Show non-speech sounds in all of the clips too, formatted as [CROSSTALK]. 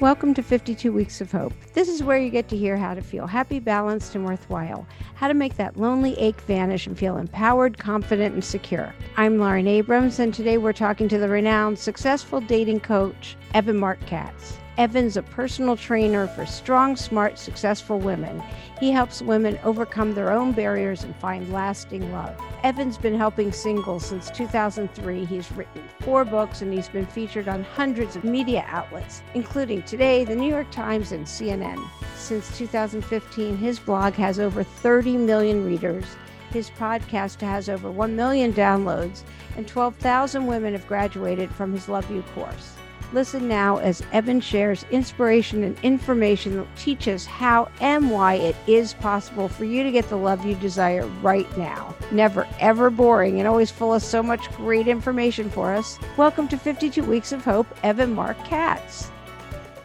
Welcome to 52 Weeks of Hope. This is where you get to hear how to feel happy, balanced, and worthwhile, how to make that lonely ache vanish and feel empowered, confident, and secure. I'm Lauren Abrams, and today we're talking to the renowned successful dating coach, Evan Marc Katz. Evan's a personal trainer for strong, smart, successful women. He helps women overcome their own barriers and find lasting love. Evan's been helping singles since 2003. He's written four books and he's been featured on hundreds of media outlets, including Today, the New York Times, and CNN. Since 2015, his blog has over 30 million readers. His podcast has over 1 million downloads, and 12,000 women have graduated from his Love U course. Listen now as Evan shares inspiration and information that teaches how and why it is possible for you to get the love you desire right now. Never ever boring and always full of so much great information for us. Welcome to 52 Weeks of Hope, Evan Marc Katz.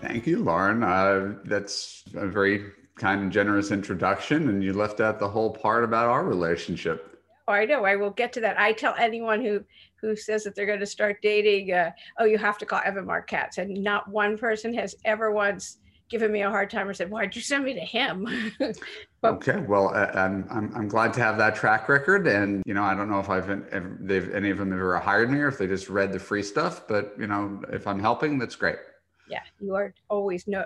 Thank you, Lauren. Uh, that's a very kind and generous introduction, and you left out the whole part about our relationship. Oh, I know. I will get to that. I tell anyone who who says that they're going to start dating, uh, oh, you have to call Evan Katz. And not one person has ever once given me a hard time or said, why'd you send me to him? [LAUGHS] but, okay, well, uh, I'm, I'm, I'm glad to have that track record. And, you know, I don't know if I've, been, they've, any of them have ever hired me or if they just read the free stuff, but, you know, if I'm helping, that's great. Yeah, you are always know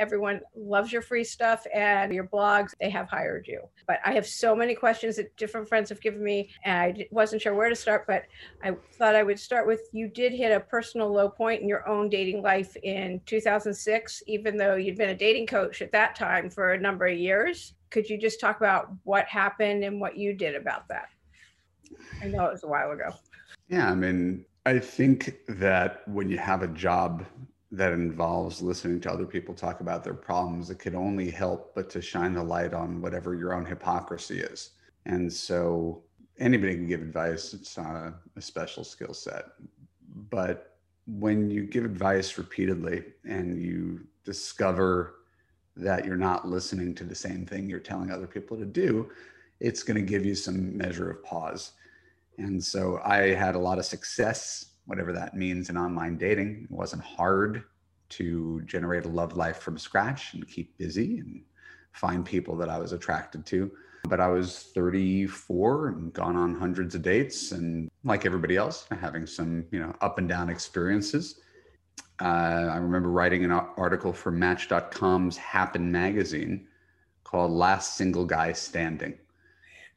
everyone loves your free stuff and your blogs. They have hired you. But I have so many questions that different friends have given me, and I wasn't sure where to start. But I thought I would start with you did hit a personal low point in your own dating life in 2006, even though you'd been a dating coach at that time for a number of years. Could you just talk about what happened and what you did about that? I know it was a while ago. Yeah, I mean, I think that when you have a job that involves listening to other people talk about their problems, it could only help but to shine the light on whatever your own hypocrisy is. And so anybody can give advice, it's not a, a special skill set. But when you give advice repeatedly and you discover that you're not listening to the same thing you're telling other people to do, it's going to give you some measure of pause. And so I had a lot of success whatever that means in online dating. It wasn't hard to generate a love life from scratch and keep busy and find people that I was attracted to. But I was 34 and gone on hundreds of dates, and like everybody else, having some you know up and down experiences. Uh, I remember writing an article for Match.com's Happen magazine called "Last Single Guy Standing."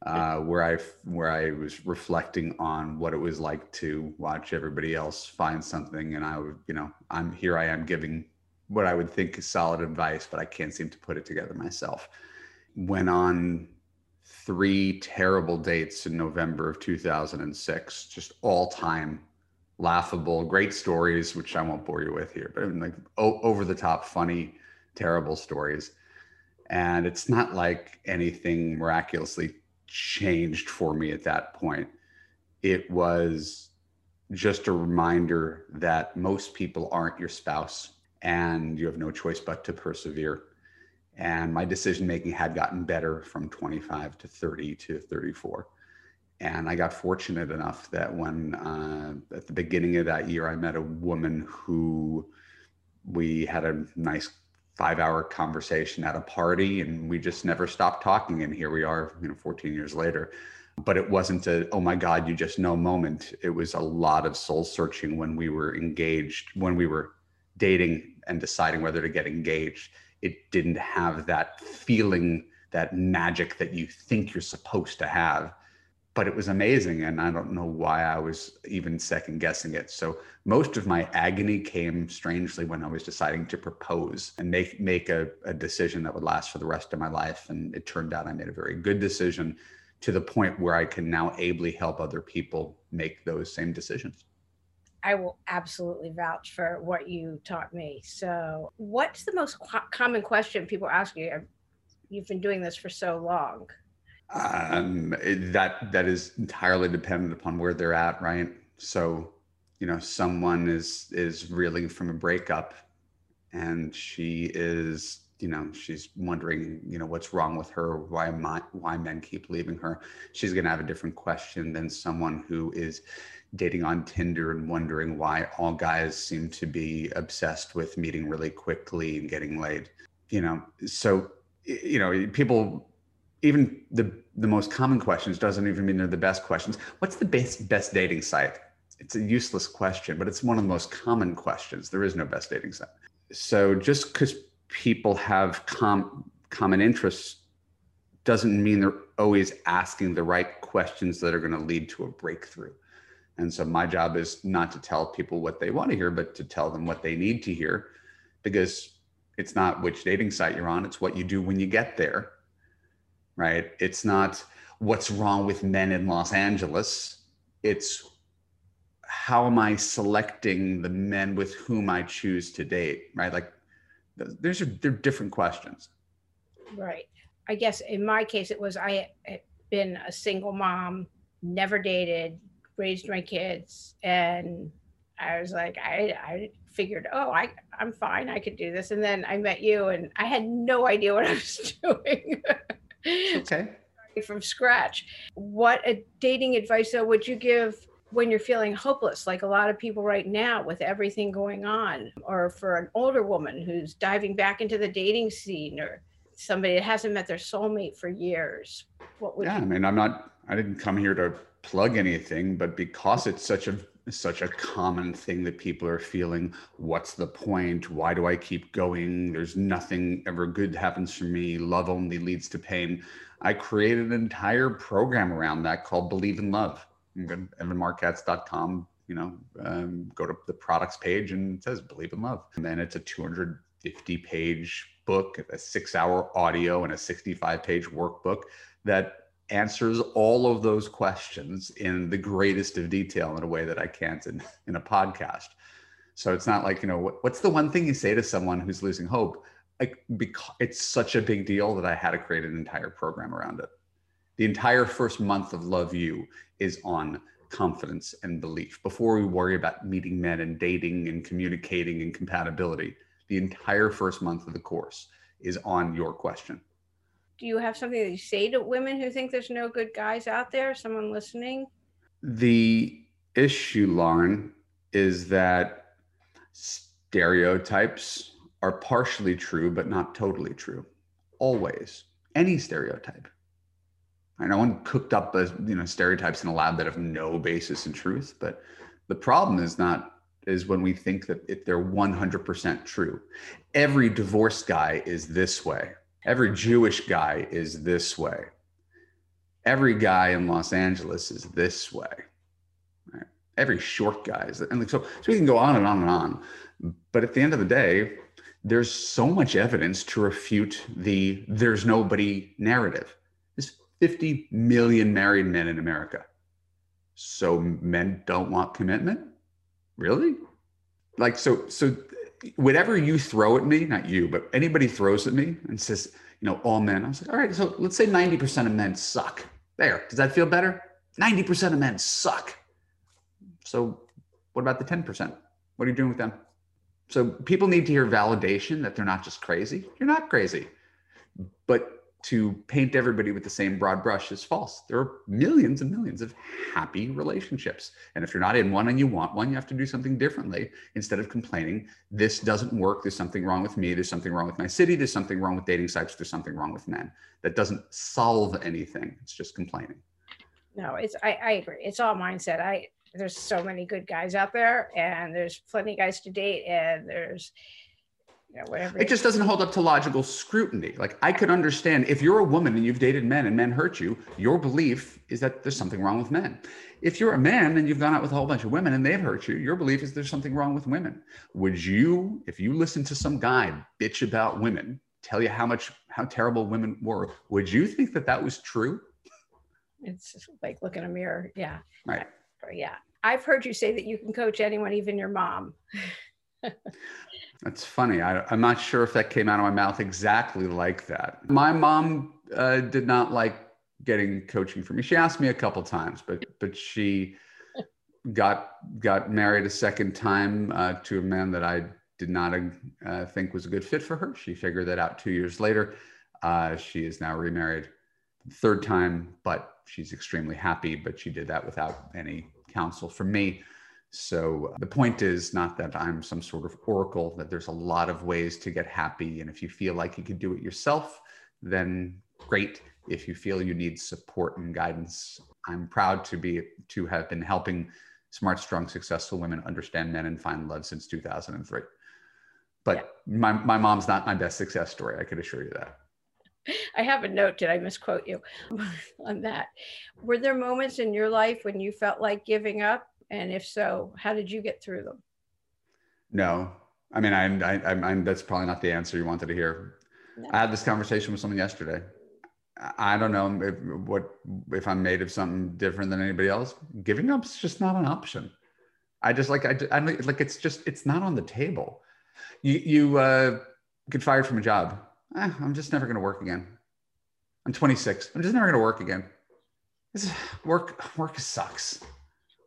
Uh, where I where I was reflecting on what it was like to watch everybody else find something, and I would, you know, I'm here. I am giving what I would think is solid advice, but I can't seem to put it together myself. Went on three terrible dates in November of 2006, just all time laughable, great stories, which I won't bore you with here, but like o- over the top, funny, terrible stories. And it's not like anything miraculously changed for me at that point. It was just a reminder that most people aren't your spouse and you have no choice but to persevere. And my decision making had gotten better from 25 to 30 to 34. And I got fortunate enough that when, uh, at the beginning of that year, I met a woman who we had a nice five hour conversation at a party and we just never stopped talking and here we are you know 14 years later. But it wasn't a oh my god you just know moment. It was a lot of soul searching when we were engaged when we were dating and deciding whether to get engaged. It didn't have that feeling that magic that you think you're supposed to have but it was amazing and i don't know why i was even second guessing it so most of my agony came strangely when i was deciding to propose and make make a, a decision that would last for the rest of my life and it turned out i made a very good decision to the point where i can now ably help other people make those same decisions I will absolutely vouch for what you taught me. So, what's the most common question people ask you? You've been doing this for so long. Um, that that is entirely dependent upon where they're at, right? So, you know, someone is is reeling from a breakup, and she is, you know, she's wondering, you know, what's wrong with her, why my, why men keep leaving her. She's to have a different question than someone who is dating on Tinder and wondering why all guys seem to be obsessed with meeting really quickly and getting laid. You know, so you know, people even the the most common questions doesn't even mean they're the best questions. What's the best best dating site? It's a useless question, but it's one of the most common questions. There is no best dating site. So just because people have com- common interests doesn't mean they're always asking the right questions that are going to lead to a breakthrough. And so my job is not to tell people what they want to hear, but to tell them what they need to hear because it's not which dating site you're on, it's what you do when you get there. Right? It's not what's wrong with men in Los Angeles. It's how am I selecting the men with whom I choose to date, right? Like there's are they're different questions. Right. I guess in my case, it was I had been a single mom, never dated, raised my kids, and I was like, I, I figured, oh, I, I'm fine. I could do this. And then I met you, and I had no idea what I was [LAUGHS] doing. [LAUGHS] [LAUGHS] okay. From scratch. What a dating advice though would you give when you're feeling hopeless, like a lot of people right now with everything going on, or for an older woman who's diving back into the dating scene, or somebody that hasn't met their soulmate for years? What would yeah, you- I mean, I'm not, I didn't come here to plug anything, but because it's such a such a common thing that people are feeling, what's the point? Why do I keep going? There's nothing ever good happens for me. Love only leads to pain. I created an entire program around that called Believe in Love. Evanmarckatz.com, you know, um, go to the products page and it says Believe in Love. And then it's a 250 page book, a six hour audio, and a 65 page workbook that answers all of those questions in the greatest of detail in a way that I can't in, in a podcast. So it's not like, you know, what, what's the one thing you say to someone who's losing hope? Like, because it's such a big deal that I had to create an entire program around it. The entire first month of Love U is on confidence and belief before we worry about meeting men and dating and communicating and compatibility the entire first month of the course is on your question. Do you have something that you say to women who think there's no good guys out there? Someone listening? The issue, Lauren, is that stereotypes are partially true, but not totally true. Always. Any stereotype. I know one cooked up as you know stereotypes in a lab that have no basis in truth, but the problem is not is when we think that if they're 100% true. Every divorced guy is this way. Every Jewish guy is this way. Every guy in Los Angeles is this way. Right? Every short guy is, and so, so we can go on and on and on. But at the end of the day, there's so much evidence to refute the there's nobody narrative. There's 50 million married men in America. So men don't want commitment? really? Like, so, so whatever you throw at me, not you, but anybody throws at me and says, you know, all men, I was like, all right, so let's say 90% of men suck. There, does that feel better? 90% of men suck. So what about the 10%? What are you doing with them? So people need to hear validation that they're not just crazy. You're not crazy. But to paint everybody with the same broad brush is false. There are millions and millions of happy relationships. And if you're not in one and you want one, you have to do something differently instead of complaining, this doesn't work. There's something wrong with me. There's something wrong with my city. There's something wrong with dating sites. There's something wrong with men. That doesn't solve anything. It's just complaining. No, it's, I, I agree. It's all mindset. I, there's so many good guys out there and there's plenty of guys to date and there's, know, whatever. It just doesn't hold up to logical scrutiny. Like I could understand if you're a woman and you've dated men and men hurt you, your belief is that there's something wrong with men. If you're a man and you've gone out with a whole bunch of women and they've hurt you, your belief is there's something wrong with women. Would you, if you listen to some guy bitch about women, tell you how much how terrible women were, would you think that that was true? It's like look in a mirror. Yeah. Right. Yeah. I've heard you say that you can coach anyone, even your mom. [LAUGHS] That's funny. I, am not sure if that came out of my mouth exactly like that. My mom uh, did not like getting coaching from me. She asked me a couple times, but but she got got married a second time uh, to a man that I did not uh, think was a good fit for her. She figured that out two years later. Uh, she is now remarried, third time, but she's extremely happy. But she did that without any counsel from me. So uh, the point is not that I'm some sort of oracle, that there's a lot of ways to get happy. And if you feel like you could do it yourself, then great. If you feel you need support and guidance, I'm proud to be to have been helping smart, strong, successful women understand men and find love since 2003. But yeah. my, my mom's not my best success story. I could assure you that. I have a note. Did I misquote you [LAUGHS] on that? Were there moments in your life when you felt like giving up? And if so, how did you get through them? No, I mean, I'm, I, I, that's probably not the answer you wanted to hear. No. I had this conversation with someone yesterday. I don't know if, what if I'm made of something different than anybody else. Giving up is just not an option. I just like I, I like it's just it's not on the table. You you uh, get fired from a job eh, I'm just never going to work again. I'm 26. I'm just never going to work again. This work work sucks.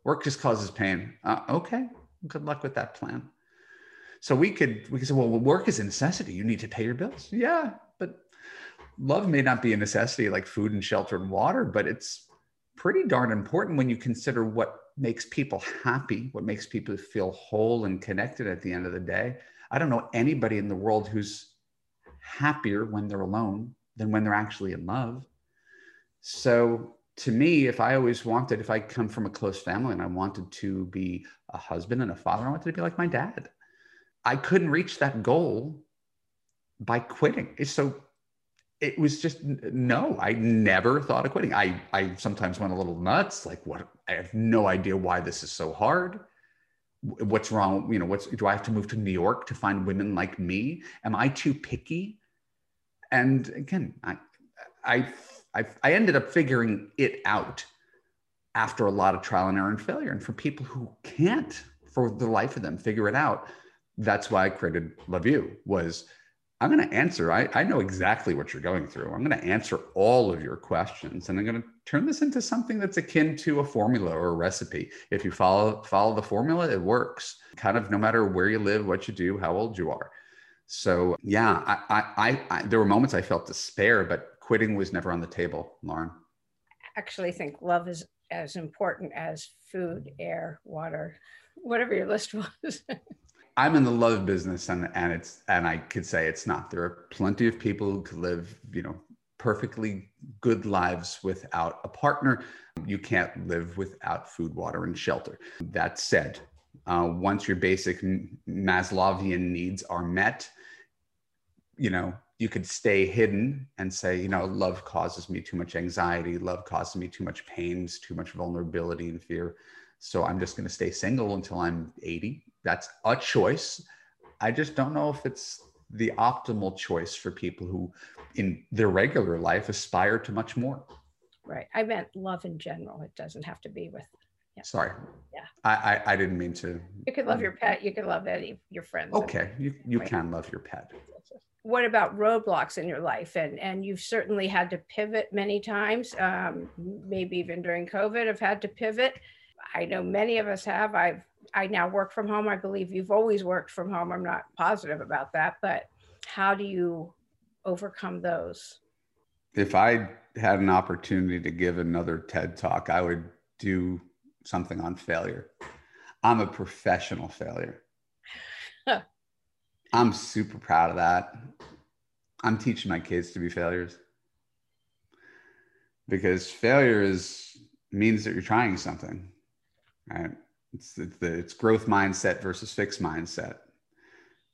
Work just causes pain. Uh, okay, good luck with that plan. So we could we could say, well, work is a necessity. You need to pay your bills. Yeah, but love may not be a necessity like food and shelter and water, but it's pretty darn important when you consider what makes people happy, what makes people feel whole and connected at the end of the day. I don't know anybody in the world who's happier when they're alone than when they're actually in love. So to me, if I always wanted, if I come from a close family and I wanted to be a husband and a father, I wanted to be like my dad. I couldn't reach that goal by quitting. So it was just no, I never thought of quitting. I I sometimes went a little nuts, like what I have no idea why this is so hard what's wrong you know what's do i have to move to new york to find women like me am i too picky and again i i i, I ended up figuring it out after a lot of trial and error and failure and for people who can't for the life of them figure it out that's why i created love u was I'm going to answer. I, I know exactly what you're going through. I'm going to answer all of your questions and I'm going to turn this into something that's akin to a formula or a recipe. If you follow follow the formula, it works. Kind of no matter where you live, what you do, how old you are. So yeah, I, I, I there were moments I felt despair, but quitting was never on the table, Lauren. I actually think love is as important as food, air, water, whatever your list was. [LAUGHS] I'm in the love business and and it's and I could say it's not. There are plenty of people who could live, you know, perfectly good lives without a partner. You can't live without food, water, and shelter. That said, uh, once your basic Maslowian needs are met, you know, you could stay hidden and say, you know, love causes me too much anxiety, love causes me too much pains, too much vulnerability and fear. So I'm just going to stay single until I'm 80 that's a choice. I just don't know if it's the optimal choice for people who in their regular life aspire to much more. Right. I meant love in general. It doesn't have to be with. Yeah. Sorry. Yeah. I, I, I didn't mean to. You can love your pet. You can love any your friends. Okay. You you right. can love your pet. What about roadblocks in your life? And and you've certainly had to pivot many times. Um, maybe even during COVID, have had to pivot. I know many of us have. I've I now work from home. I believe you've always worked from home. I'm not positive about that, but how do you overcome those? If I had an opportunity to give another TED talk, I would do something on failure. I'm a professional failure. [LAUGHS] I'm super proud of that. I'm teaching my kids to be failures because failure is means that you're trying something, right? It's, it's the it's growth mindset versus fixed mindset.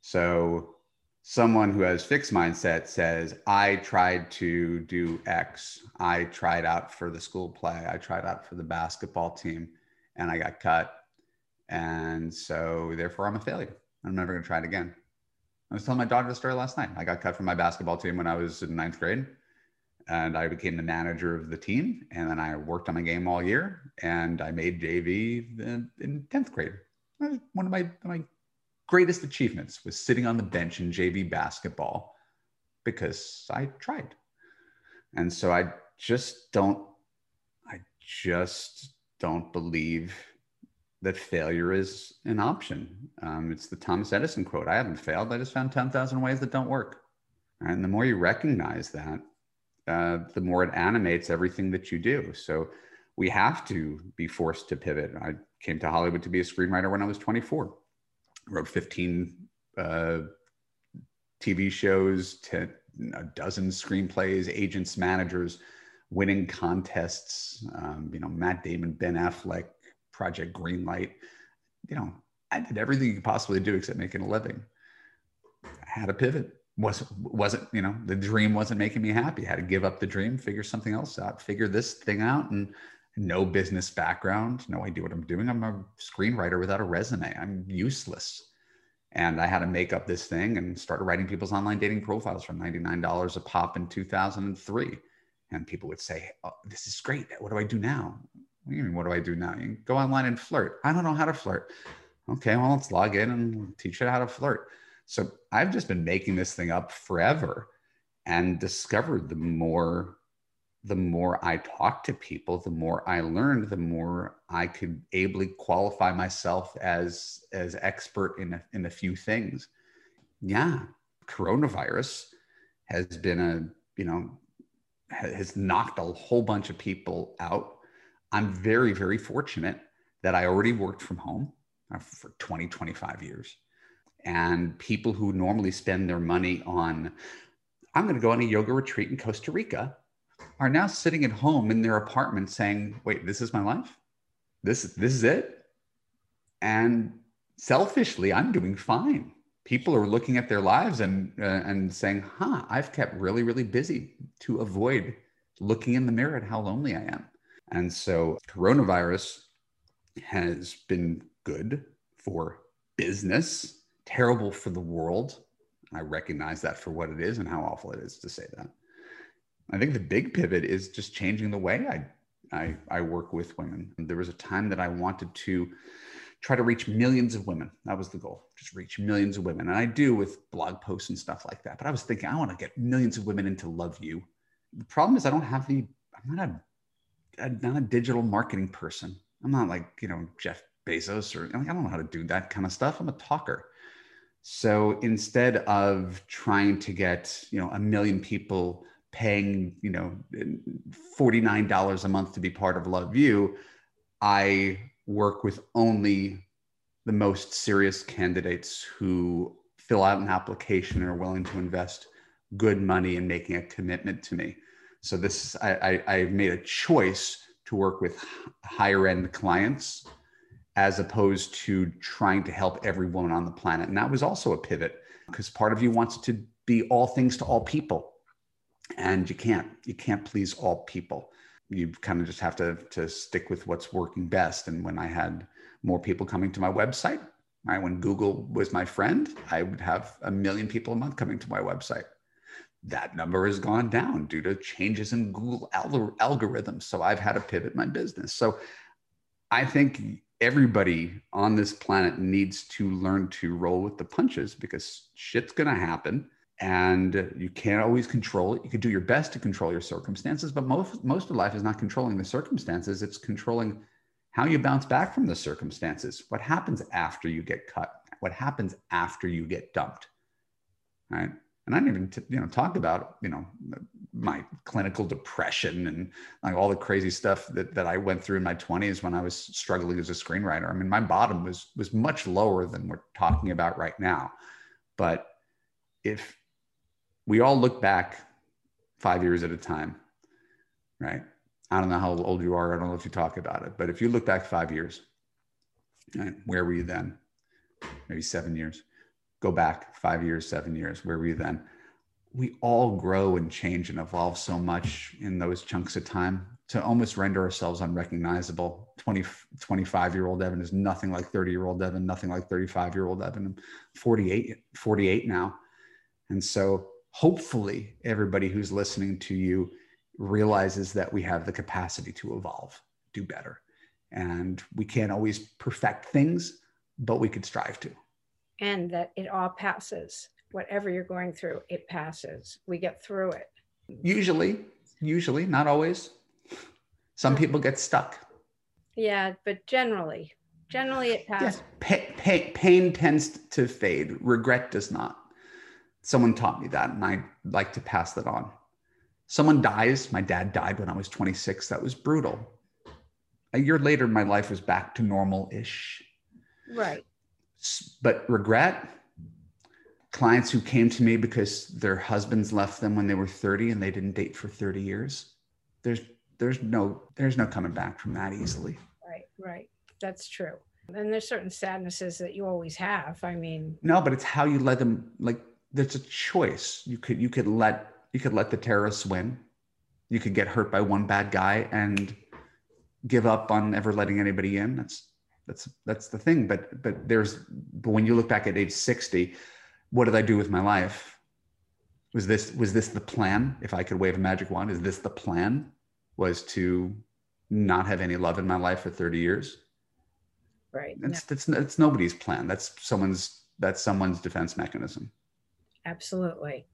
So someone who has fixed mindset says, I tried to do X. I tried out for the school play. I tried out for the basketball team and I got cut. And so therefore I'm a failure. I'm never going to try it again. I was telling my daughter the story last night. I got cut from my basketball team when I was in ninth grade and I became the manager of the team. And then I worked on my game all year, and I made JV in, tenth grade. One of my my greatest achievements was sitting on the bench in JV basketball because I tried. And so I just don't, I just don't believe that failure is an option. Um, it's the Thomas Edison quote I haven't failed, I just found 10,000 ways that don't work. And the more you recognize that, uh, the more it animates everything that you do. So we have to be forced to pivot. I came to Hollywood to be a screenwriter when I was 24. Wrote 15 uh, TV shows, 10, a dozen screenplays, agents, managers, winning contests. Um, you know, Matt Damon, Ben Affleck, Project Greenlight. You know, I did everything you could possibly do except making a living. I had a pivot. wasn't wasn't you know the dream wasn't making me happy. I had to give up the dream, figure something else out, figure this thing out, and no business background, no idea what I'm doing. I'm a screenwriter without a resume. I'm useless. And I had to make up this thing and started writing people's online dating profiles for $99 a pop in 2003. And people would say, oh, This is great. What do I do now? What do you mean, what do I do now? You go online and flirt. I don't know how to flirt. Okay, well, let's log in and teach you how to flirt. So I've just been making this thing up forever and discovered the more the more I talked to people, the more I learned, the more I could ably qualify myself as as expert in a, in a few things. Yeah, coronavirus has been a you know has knocked a whole bunch of people out. I'm very very fortunate that I already worked from home uh, for 20 25 years. And people who normally spend their money on I'm going to go on a yoga retreat in Costa Rica are now sitting at home in their apartment saying, wait, this is my life? This, this is it? And selfishly, I'm doing fine. People are looking at their lives and, uh, and saying, huh, I've kept really, really busy to avoid looking in the mirror at how lonely I am. And so coronavirus has been good for business, terrible for the world. I recognize that for what it is and how awful it is to say that. I think the big pivot is just changing the way I, I, I work with women. There was a time that I wanted to try to reach millions of women. That was the goal, just reach millions of women. And I do with blog posts and stuff like that. But I was thinking, I want to get millions of women into love you. The problem is I don't have the, I'm not a, a not a digital marketing person. I'm not like, you know, Jeff Bezos or like, I don't know how to do that kind of stuff. I'm a talker. So instead of trying to get, you know, a million people paying you know $49 a month to be part of love you i work with only the most serious candidates who fill out an application and are willing to invest good money in making a commitment to me so this i, I i've made a choice to work with higher end clients as opposed to trying to help every woman on the planet. And that was also a pivot because part of you wants to be all things to all people. And you can't you can't please all people. You kind of just have to to stick with what's working best. And when i had more people coming to my website right when google was my friend i would have a million people a month coming to my website that number has gone down due to changes in google algorithms so i've had to pivot my business so i think everybody on this planet needs to learn to roll with the punches because shit's going to happen and you can't always control it. You can do your best to control your circumstances, but most most of life is not controlling the circumstances. It's controlling how you bounce back from the circumstances. What happens after you get cut? What happens after you get dumped? Right? And I didn't even t- you know talk about you know my clinical depression and like all the crazy stuff that that I went through in my 20s when I was struggling as a screenwriter. I mean, my bottom was was much lower than we're talking about right now. But if we all look back five years at a time, right? I don't know how old you are. I don't know if you talk about it, but if you look back five years, right, where were you then? Maybe seven years. Go back five years, seven years. Where were you then? We all grow and change and evolve so much in those chunks of time to almost render ourselves unrecognizable. 20, 25 year old Evan is nothing like 30 year old Evan, nothing like 35 year old Evan. I'm 48, 48 now. And so hopefully everybody who's listening to you realizes that we have the capacity to evolve, do better. And we can't always perfect things, but we could strive to. And that it all passes. Whatever you're going through, it passes. We get through it. Usually, usually, not always. Some people get stuck. Yeah, but generally, generally it passes. Yes. Pa- pa- pain tends to fade, regret does not someone taught me that and i like to pass that on someone dies my dad died when i was 26 that was brutal a year later, my life was back to normal ish. Right. But regret, clients who came to me because their husbands left them when they were 30 and they didn't date for 30 years. There's there's no there's no coming back from that easily. Right, right. That's true. And there's certain sadnesses that you always have. I mean, no, but it's how you let them like there's a choice. You could you could let you could let the terrorists win. You could get hurt by one bad guy and give up on ever letting anybody in. That's that's that's the thing. But but there's but when you look back at age 60, what did I do with my life? Was this was this the plan? If I could wave a magic wand, is this the plan? Was to not have any love in my life for 30 years? Right. That's that's that's nobody's plan. That's someone's that's someone's defense mechanism. Absolutely.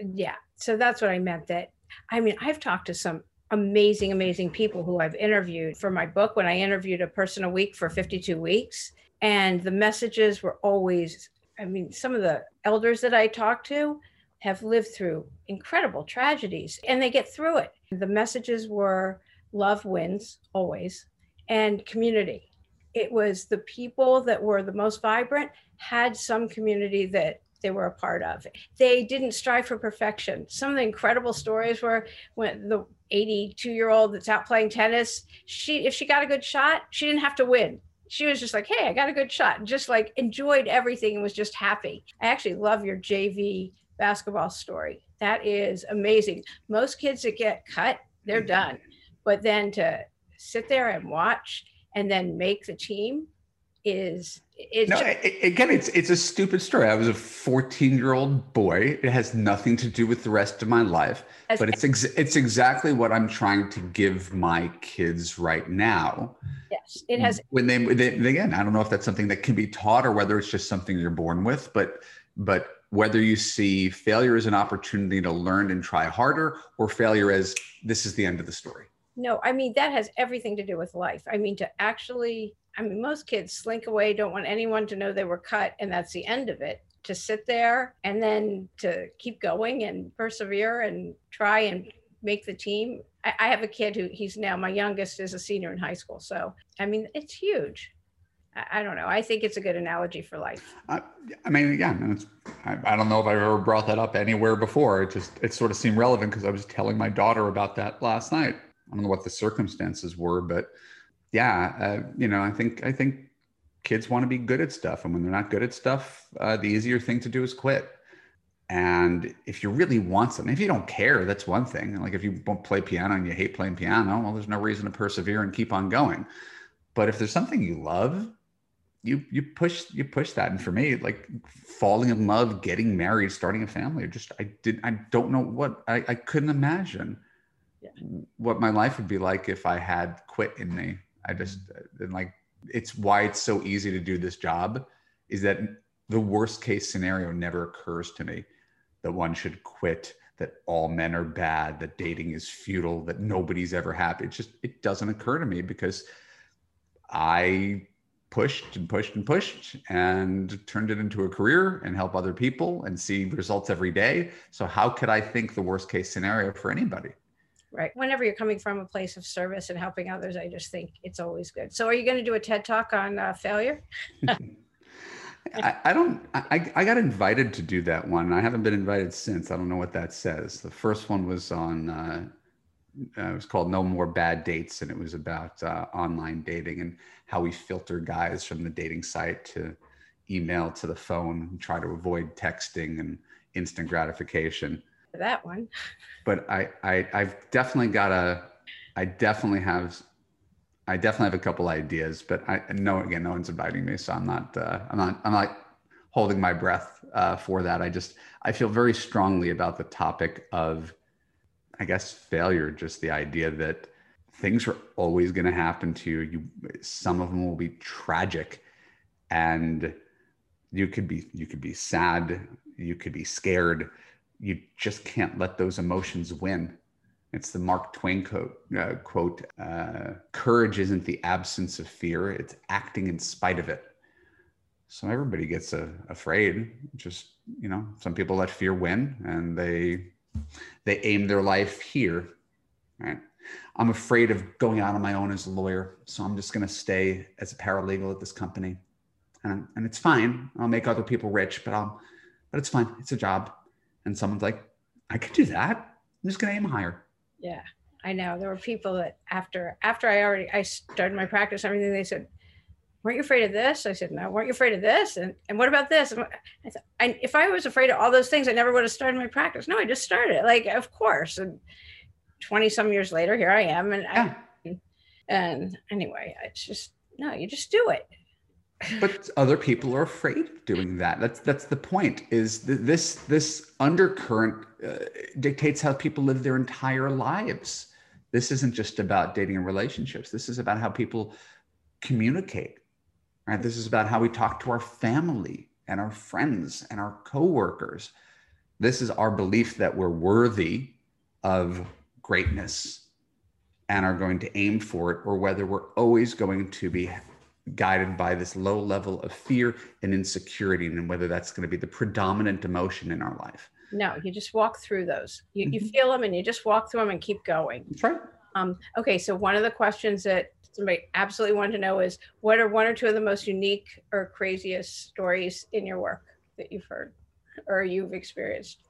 Yeah. So that's what I meant that I mean, I've talked to some amazing, amazing people who I've interviewed for my book when I interviewed a person a week for 52 weeks. And the messages were always, I mean, some of the elders that I talked to have lived through incredible tragedies and they get through it. The messages were love wins always and community. It was the people that were the most vibrant had some community that they were a part of. They didn't strive for perfection. Some of the incredible stories were when the 82 year old that's out playing tennis, she if she got a good shot, she didn't have to win. She was just like, hey, I got a good shot, just like enjoyed everything and was just happy. I actually love your JV basketball story. That is amazing. Most kids that get cut, they're mm-hmm. done. But then to sit there and watch and then make the team is it's no, again, it's it's a stupid story. I was a 14 year old boy. It has nothing to do with the rest of my life, but it's ex- it's exactly what I'm trying to give my kids right now. Yes, it has. When they, they again, I don't know if that's something that can be taught or whether it's just something you're born with, but but whether you see failure as an opportunity to learn and try harder, or failure as this is the end of the story. No, I mean that has everything to do with life. I mean to actually I mean, most kids slink away, don't want anyone to know they were cut, and that's the end of it. To sit there and then to keep going and persevere and try and make the team. I, I have a kid who he's now my youngest is a senior in high school. So, I mean, it's huge. I, don't know. I think it's a good analogy for life. I, I mean, yeah, I, I, don't know if I've ever brought that up anywhere before. It just, it sort of seemed relevant because I was telling my daughter about that last night. I don't know what the circumstances were, but yeah, uh, you know, I think I think kids want to be good at stuff, and when they're not good at stuff, uh, the easier thing to do is quit. And if you really want something, if you don't care, that's one thing. Like if you won't play piano and you hate playing piano, well, there's no reason to persevere and keep on going. But if there's something you love, you you push you push that. And for me, like falling in love, getting married, starting a family, just I did I don't know what I, I couldn't imagine yeah. what my life would be like if I had quit in me I just and like it's why it's so easy to do this job is that the worst case scenario never occurs to me that one should quit that all men are bad that dating is futile that nobody's ever happy. It just it doesn't occur to me because i pushed and pushed and pushed and turned it into a career and help other people and see results every day. So how could i think the worst case scenario for anybody right. Whenever you're coming from a place of service and helping others i just think it's always good. So are you going to do a ted talk on uh, failure? [LAUGHS] I, I, don't I, I got invited to do that one. I haven't been invited since. I don't know what that says. The first one was on uh, uh, it was called no more bad dates and it was about uh, online dating and how we filter guys from the dating site to email to the phone and try to avoid texting and instant gratification that one. But I, I I've definitely got a I definitely have I definitely have a couple ideas, but I no again no one's inviting me, so I'm not uh, I'm not I'm not holding my breath uh, for that. I just I feel very strongly about the topic of I guess failure, just the idea that things are always going to happen to you. You some of them will be tragic, and you could be you could be sad, you could be scared, you just can't let those emotions win. It's the Mark Twain quote, uh, quote uh, courage isn't the absence of fear, it's acting in spite of it. So everybody gets uh, afraid. Just, you know, some people let fear win and they they aim their life here. Right. I'm afraid of going out on my own as a lawyer. So I'm just going to stay as a paralegal at this company. And, and it's fine. I'll make other people rich, but I'll, but it's fine. It's a job. And someone's like, I could do that. I'm just going to aim higher. Yeah, I know. There were people that after, after I already, I started my practice, everything they said, weren't you afraid of this? I said, no, weren't you afraid of this? And, and what about this? And I said, I, if I was afraid of all those things, I never would have started my practice. No, I just started like, of course. And 20 some years later, here I am. And yeah. I, and anyway, it's just, no, you just do it. But other people are afraid of doing that. That's, that's the point is this, this undercurrent uh, dictates how people live their entire lives. This isn't just about dating and relationships. This is about how people communicate right? This is about how we talk to our family and our friends and our coworkers. This is our belief that we're worthy of greatness and are going to aim for it, or whether we're always going to be guided by this low level of fear and insecurity, and whether that's going to be the predominant emotion in our life. No, you just walk through those. You, mm-hmm. you feel them and you just walk through them and keep going. That's right. Um, okay, so one of the questions that somebody absolutely wanted to know is what are one or two of the most unique or craziest stories in your work that you've heard or you've experienced?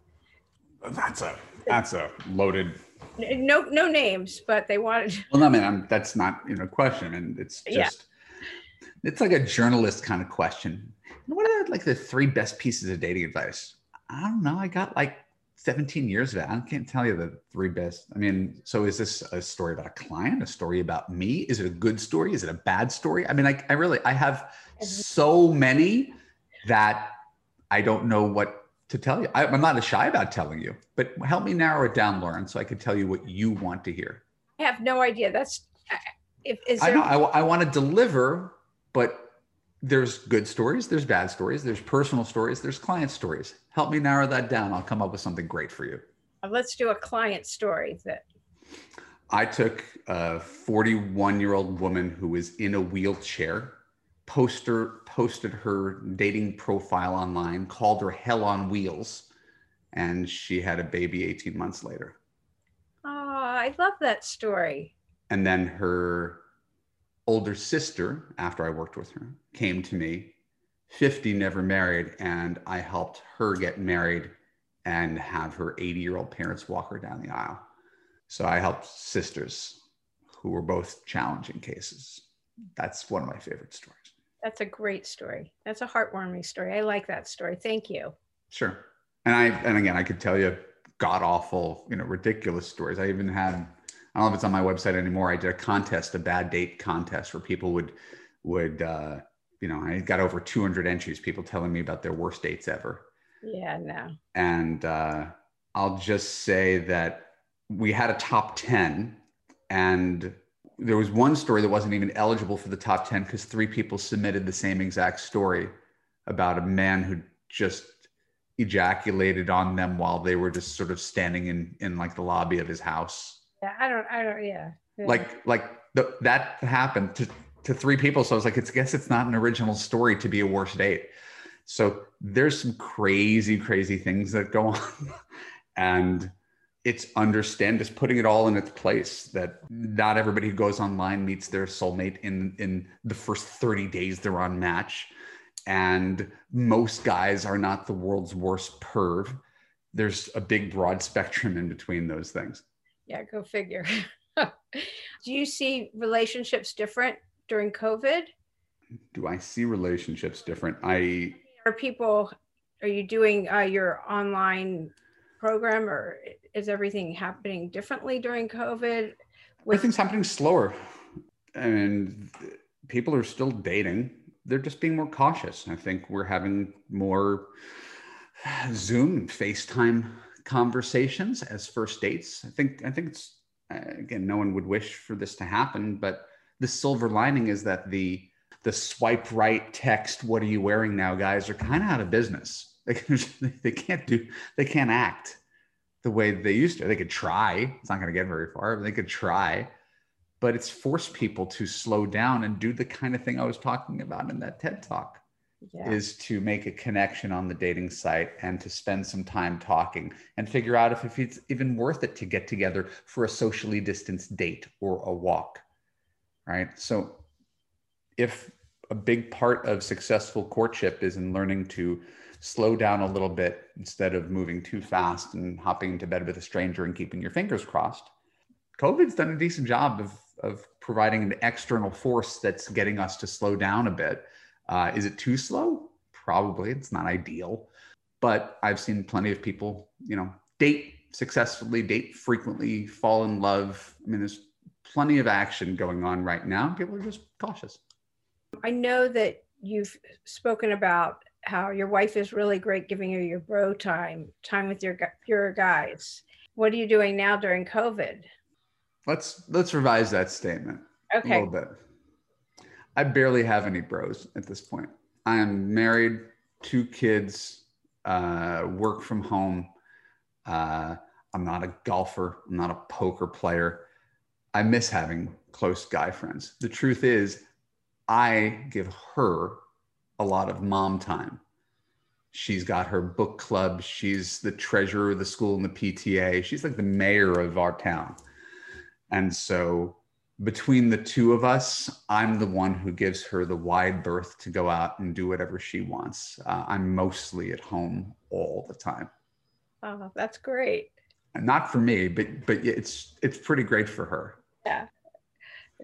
That's a [LAUGHS] that's a loaded. No no names, but they wanted. Well, no, I mean, I'm, that's not you know a question, and it's just yeah. It's like a journalist kind of question. What are like the three best pieces of dating advice? I don't know. I got like 17 years of it. I can't tell you the three best. I mean, so is this a story about a client, a story about me? Is it a good story? Is it a bad story? I mean, I, I really, I have so many that I don't know what to tell you. I, am not as shy about telling you, but help me narrow it down, Lauren, so I can tell you what you want to hear. I have no idea. That's, if, is there- I know, I, I want to deliver, but there's good stories, there's bad stories, there's personal stories, there's client stories. Help me narrow that down. I'll come up with something great for you. Uh, let's do a client story that I took a 41 year old woman who was in a wheelchair, poster posted her dating profile online, called her Hell on Wheels, and she had a baby 18 months later. Oh, I love that story. And then her older sister, after I worked with her, came to me, 50, never married, and I helped her get married and have her 80 year old parents walk her down the aisle. So I helped sisters who were both challenging cases. That's one of my favorite stories. That's a great story. That's a heartwarming story. I like that story. Thank you. Sure. And I and again I could tell you god awful, you know, ridiculous stories. I even had I don't know if it's on my website anymore. I did a contest, a bad date contest, where people would would uh, you know I got over 200 entries. People telling me about their worst dates ever. Yeah, no. And uh, I'll just say that we had a top 10, and there was one story that wasn't even eligible for the top 10 because three people submitted the same exact story about a man who just ejaculated on them while they were just sort of standing in in like the lobby of his house yeah, I don't, I don't, yeah. yeah. Like, like the, that happened to, to three people. So I was like, it's, I guess it's not an original story to be a worst date. So there's some crazy, crazy things that go [LAUGHS] on. and it's understand just putting it all in its place that not everybody who goes online meets their soulmate in in the first 30 days they're on match and most guys are not the world's worst perv there's a big broad spectrum in between those things yeah, go figure. [LAUGHS] Do you see relationships different during COVID? Do I see relationships different? I are people. Are you doing uh, your online program, or is everything happening differently during COVID? With- Everything's happening slower, and people are still dating. They're just being more cautious. I think we're having more Zoom, FaceTime conversations as first dates. I think I think it's uh, again, no one would wish for this to happen, but the silver lining is that the the swipe right text, "What are you wearing now?" guys are kind of out of business. [LAUGHS] They, they can't do they can't act the way they used to. They could try. It's not going to get very far, but they could try. But it's forced people to slow down and do the kind of thing I was talking about in that TED talk. Yeah. is to make a connection on the dating site and to spend some time talking and figure out if, if it's even worth it to get together for a socially distanced date or a walk. Right. So if a big part of successful courtship is in learning to slow down a little bit instead of moving too fast and hopping into bed with a stranger and keeping your fingers crossed. COVID's done a decent job of, of providing an external force that's getting us to slow down a bit. Uh, is it too slow? Probably. It's not ideal. But I've seen plenty of people, you know, date successfully, date frequently, fall in love. I mean, there's plenty of action going on right now. People are just cautious. I know that you've spoken about how your wife is really great giving you your bro time, time with your your guys. What are you doing now during COVID? Let's let's revise that statement okay. a little bit. I barely have any bros at this point. I am married, two kids, uh, work from home. Uh, I'm not a golfer. I'm not a poker player. I miss having close guy friends. The truth is, I give her a lot of mom time. She's got her book club. She's the treasurer of the school and the PTA. She's like the mayor of our town. And so between the two of us, I'm the one who gives her the wide berth to go out and do whatever she wants. Uh, I'm mostly at home all the time. Oh, that's great. Not for me, but but it's it's pretty great for her. Yeah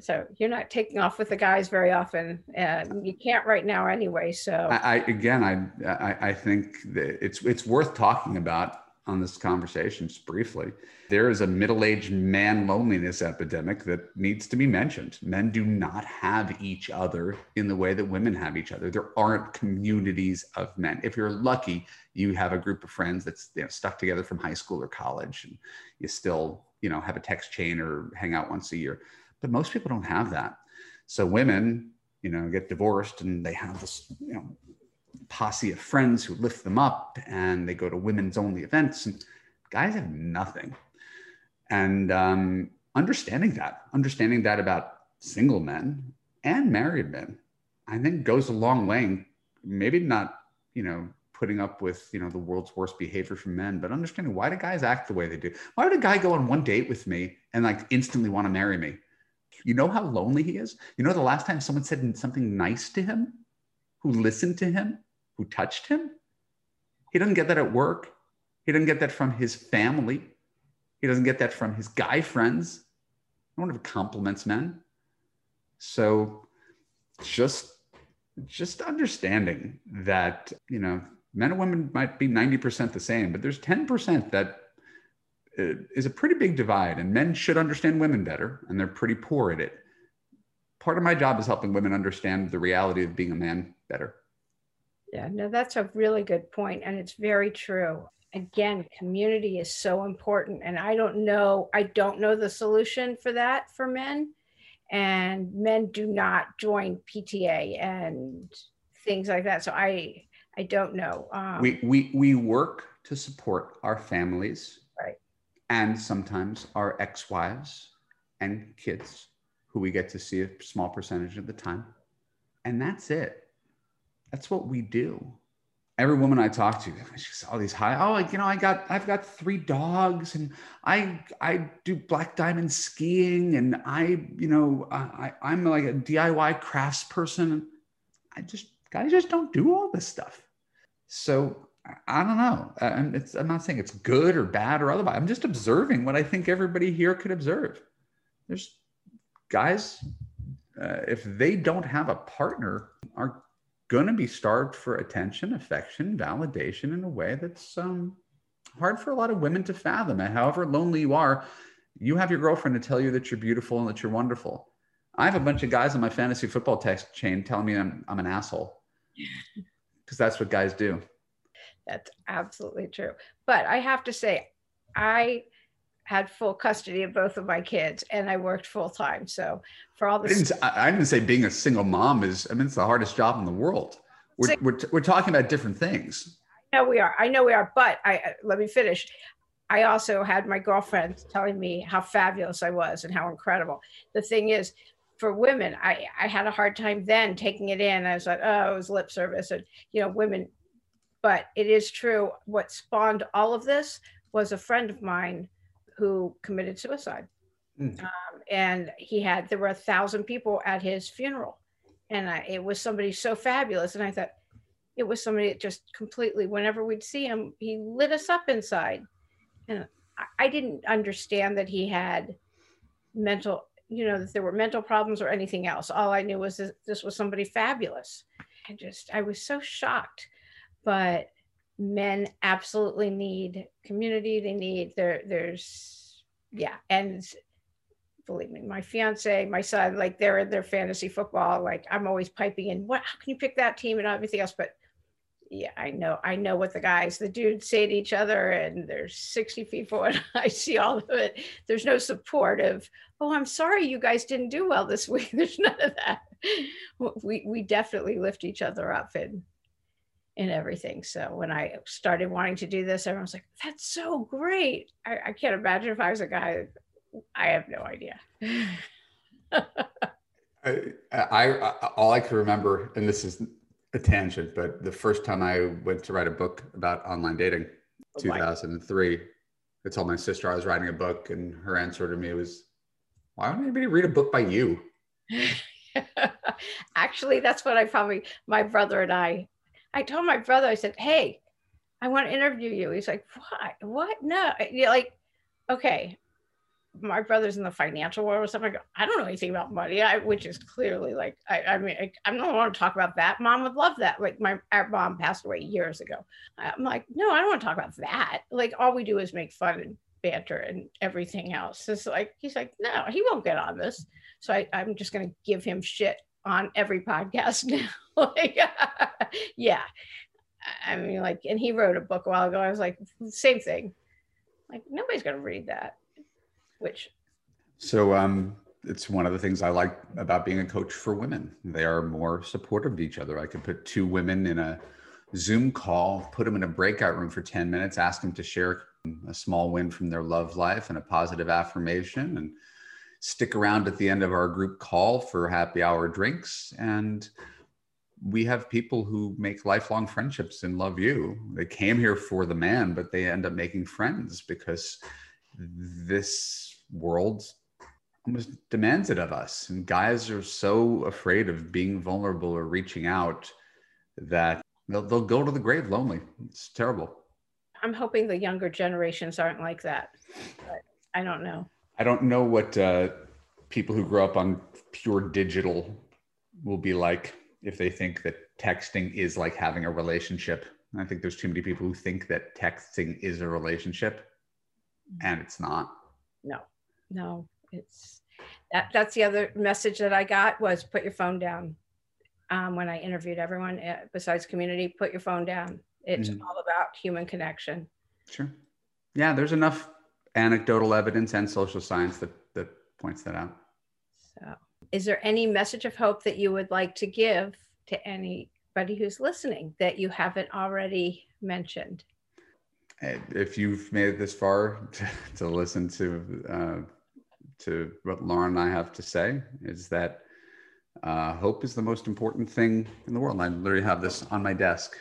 so you're not taking off with the guys very often and you can't right now anyway so i, I again I, I, I think that it's it's worth talking about on this conversation just briefly there is a middle-aged man loneliness epidemic that needs to be mentioned. Men do not have each other in the way that women have each other. There aren't communities of men. If you're lucky you have a group of friends that's you know, stuck together from high school or college and you still you know have a text chain or hang out once a year. But most people don't have that. So women, you know, get divorced and they have this, you know, posse of friends who lift them up and they go to women's only events and guys have nothing. And um, understanding that, understanding that about single men and married men, I think goes a long way. Maybe not, you know, putting up with, you know, the world's worst behavior from men, but understanding why do guys act the way they do? Why would a guy go on one date with me and like instantly want to marry me? You know how lonely he is? You know the last time someone said something nice to him, who listened to him, who touched him? He doesn't get that at work. He doesn't get that from his family. He doesn't get that from his guy friends. I don't have compliments men. So just just understanding that, you know, men and women might be 90% the same, but there's 10% that uh, is a pretty big divide, and men should understand women better, and they're pretty poor at it. Part of my job is helping women understand the reality of being a man better. Yeah, no, that's a really good point, and it's very true. Again, community is so important, and I don't know, I don't know the solution for that for men, and men do not join PTA and things like that. So I, I don't know. Um, we we we work to support our families right, and sometimes our ex-wives and kids who we get to see a small percentage of the time and that's it that's what we do every woman i talk to she's all these high oh you know i got i've got three dogs and i i do black diamond skiing and i you know i i'm like a diy crafts person i just guys just don't do all this stuff so I don't know. I'm, I'm, not saying it's good or bad or otherwise. I'm just observing what I think everybody here could observe. There's guys, uh, if they don't have a partner, are going to be starved for attention, affection, validation in a way that's um, hard for a lot of women to fathom. And however lonely you are, you have your girlfriend to tell you that you're beautiful and that you're wonderful. I have a bunch of guys on my fantasy football text chain telling me I'm, I'm an asshole [LAUGHS] because that's what guys do. That's absolutely true. But I have to say, I had full custody of both of my kids and I worked full time. So for all this, I didn't, I didn't say being a single mom is, I mean, it's the hardest job in the world. We're, we're, we're talking about different things. No, we are. I know we are. But I, let me finish. I also had my girlfriend telling me how fabulous I was and how incredible. The thing is, for women, I, I had a hard time then taking it in. I was like, oh, it was lip service. And, you know, women, but it is true. What spawned all of this was a friend of mine who committed suicide. Mm. Um, and he had, there were a thousand people at his funeral. And I, it was somebody so fabulous. And I thought, it was somebody that just completely, whenever we'd see him, he lit us up inside. And I, I didn't understand that he had mental you know that there were mental problems or anything else all i knew was that this was somebody fabulous And just i was so shocked but men absolutely need community they need there there's yeah and believe me my fiance my son like they're in their fantasy football like i'm always piping in what how can you pick that team and everything else but yeah, I know. I know what the guys, the dudes say to each other, and they're 60 people, [LAUGHS] and I see all of it. There's no support of, oh, I'm sorry you guys didn't do well this [LAUGHS] week. There's none of that. We we definitely lift each other up and and everything. So when I started wanting to do this, everyone was like, that's so great. I, I can't imagine if I was a guy. I have no idea. [LAUGHS] I, I, all I can remember, and this is a tangent, but the first time I went to write a book about online dating, oh 2003, I told my sister I was writing a book, and her answer to me was, "Why don't anybody read a book by you?" [LAUGHS] Actually, that's what I probably my brother and I. I told my brother, I said, "Hey, I want to interview you." He's like, "What? What? No." You're like, okay, my brother's in the financial world or something. I, go, I don't know anything about money, I, which is clearly like, I, I mean, I, don't want to talk about that. Mom would love that. Like my our mom passed away years ago. I'm like, no, I don't want to talk about that. Like all we do is make fun and banter and everything else. It's like, he's like, no, he won't get on this. So I, I'm just going to give him shit on every podcast [LAUGHS] now. like, [LAUGHS] yeah. I mean, like, and he wrote a book a while ago. I was like, same thing. Like, nobody's going to read that which so um it's one of the things I like about being a coach for women. They are more supportive of each other. I could put two women in a Zoom call, put them in a breakout room for 10 minutes, ask them to share a small win from their love life and a positive affirmation, and stick around at the end of our group call for happy hour drinks. And we have people who make lifelong friendships and Love U. They came here for the man, but they end up making friends because this world almost demands it of us. And guys are so afraid of being vulnerable or reaching out that they'll, they'll go to the grave lonely. It's terrible. I'm hoping the younger generations aren't like that, but I don't know. I don't know what uh, people who grow up on pure digital will be like if they think that texting is like having a relationship. I think there's too many people who think that texting is a relationship and it's not. No no, it's that. That's the other message that I got was put your phone down. Um, when I interviewed everyone at, eh, besides community, put your phone down. It's mm-hmm. all about human connection. Sure. Yeah, there's enough anecdotal evidence and social science that that points that out. So, is there any message of hope that you would like to give to anybody who's listening that you haven't already mentioned? If you've made it this far [LAUGHS] to, to listen to uh, to what Lauren and I have to say is that uh, hope is the most important thing in the world. I literally have this on my desk.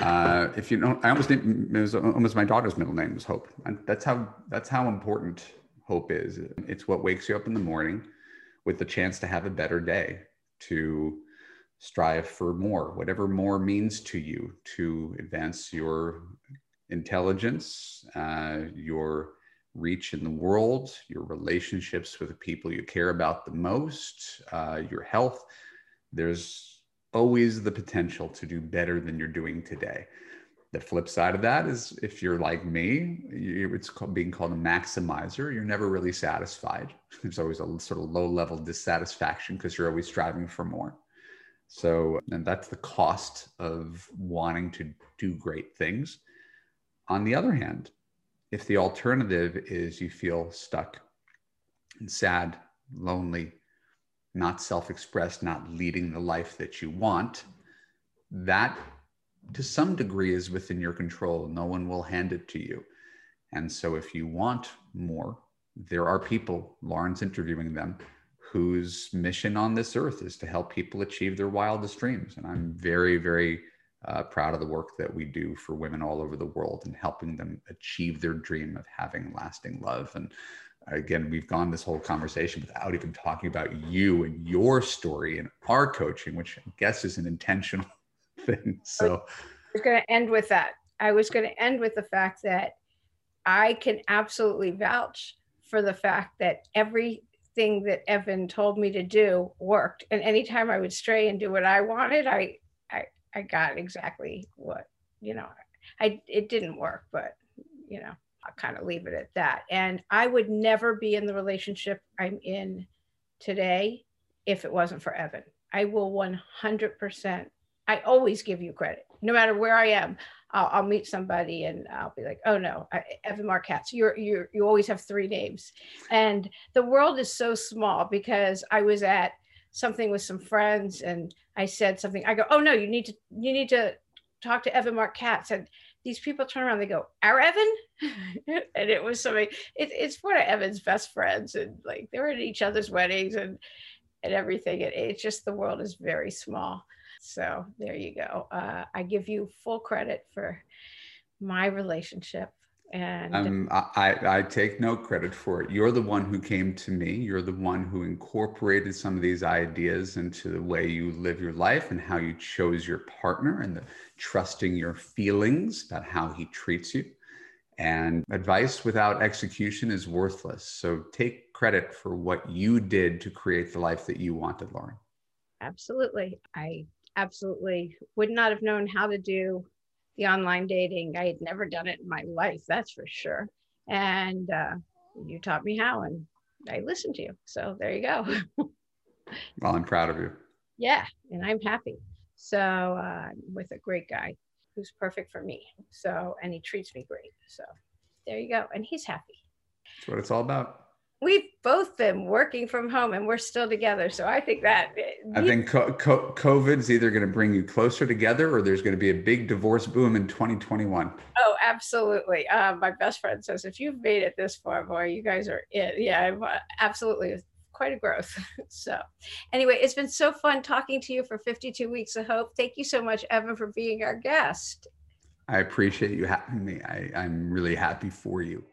Uh, if you know, I almost named, it was almost my daughter's middle name was Hope, and that's how that's how important hope is. It's what wakes you up in the morning with the chance to have a better day, to strive for more, whatever more means to you, to advance your intelligence, uh, your reach in the world, your relationships with the people you care about the most, uh, your health. There's always the potential to do better than you're doing today. The flip side of that is if you're like me, it's called being called a maximizer. You're never really satisfied. [LAUGHS] There's always a sort of low level dissatisfaction because you're always striving for more. So, and that's the cost of wanting to do great things. On the other hand, if the alternative is you feel stuck and sad, lonely, not self expressed, not leading the life that you want, that to some degree is within your control. No one will hand it to you. And so if you want more, there are people, Lauren's interviewing them, whose mission on this earth is to help people achieve their wildest dreams. And I'm very, very uh, proud of the work that we do for women all over the world and helping them achieve their dream of having lasting love. And again, we've gone this whole conversation without even talking about you and your story and our coaching, which I guess is an intentional [LAUGHS] thing. So I was going to end with that. I was going to end with the fact that I can absolutely vouch for the fact that everything that Evan told me to do worked. And anytime I would stray and do what I wanted, I I, I got exactly what, you know, I it didn't work, but you know, I'll kind of leave it at that. And I would never be in the relationship I'm in today if it wasn't for Evan. I will 100%. I always give you credit, no matter where I am. I'll, I'll, meet somebody and I'll be like, oh no, I, Evan Marc Katz, you're, you're, you always have three names. And the world is so small because I was at something with some friends and I said something, I go, oh no, you need to, you need to talk to Evan Marc Katz. And these people turn around, they go, our Evan? [LAUGHS] and it was something, it, it's one of Evan's best friends. And like, they were at each other's weddings and, and everything. It, it's just, the world is very small. So there you go. Uh, I give you full credit for my relationship. And um, I, I take no credit for it. You're the one who came to me. You're the one who incorporated some of these ideas into the way you live your life and how you chose your partner and the trusting your feelings about how he treats you. And advice without execution is worthless. So take credit for what you did to create the life that you wanted, Lauren. Absolutely. I absolutely would not have known how to do the online dating. I had never done it in my life, that's for sure. And uh, you taught me how, and I listened to you. So there you go. [LAUGHS] well, I'm proud of you. Yeah, and I'm happy. So uh, with a great guy who's perfect for me. So, and he treats me great. So there you go. And he's happy. That's what it's all about we've both been working from home and we're still together. So I think that I think co- co- COVID's either going to bring you closer together or there's going to be a big divorce boom in 2021. Oh, absolutely. Uh, my best friend says, if you've made it this far, boy, you guys are it. Yeah, uh, absolutely. Quite a growth. [LAUGHS] so, anyway, it's been so fun talking to you for 52 weeks of hope. Thank you so much, Evan, for being our guest. I appreciate you having me. I, I'm really happy for you.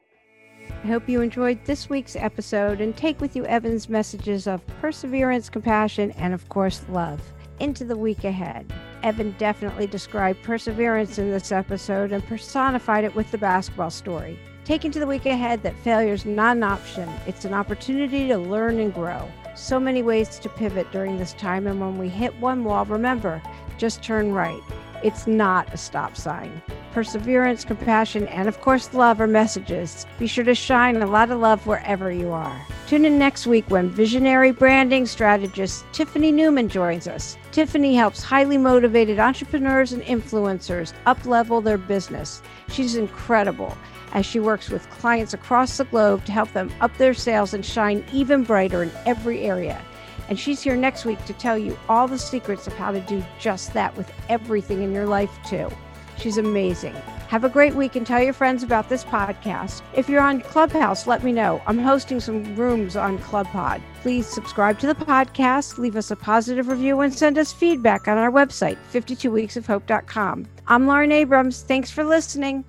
I hope you enjoyed this week's episode and take with you Evan's messages of perseverance, compassion, and of course, love into the week ahead. Evan definitely described perseverance in this episode and personified it with the basketball story. Take into the week ahead that failure is not an option, it's an opportunity to learn and grow. So many ways to pivot during this time, and when we hit one wall, remember just turn right. It's not a stop sign. Perseverance, compassion, and of course, love are messages. Be sure to shine a lot of love wherever you are. Tune in next week when visionary branding strategist Tiffany Newman joins us. Tiffany helps highly motivated entrepreneurs and influencers uplevel their business. She's incredible as she works with clients across the globe to help them up their sales and shine even brighter in every area. And she's here next week to tell you all the secrets of how to do just that with everything in your life, too. She's amazing. Have a great week and tell your friends about this podcast. If you're on Clubhouse, let me know. I'm hosting some rooms on ClubPod. Please subscribe to the podcast, leave us a positive review, and send us feedback on our website, 52weeksofhope.com. I'm Lauren Abrams. Thanks for listening.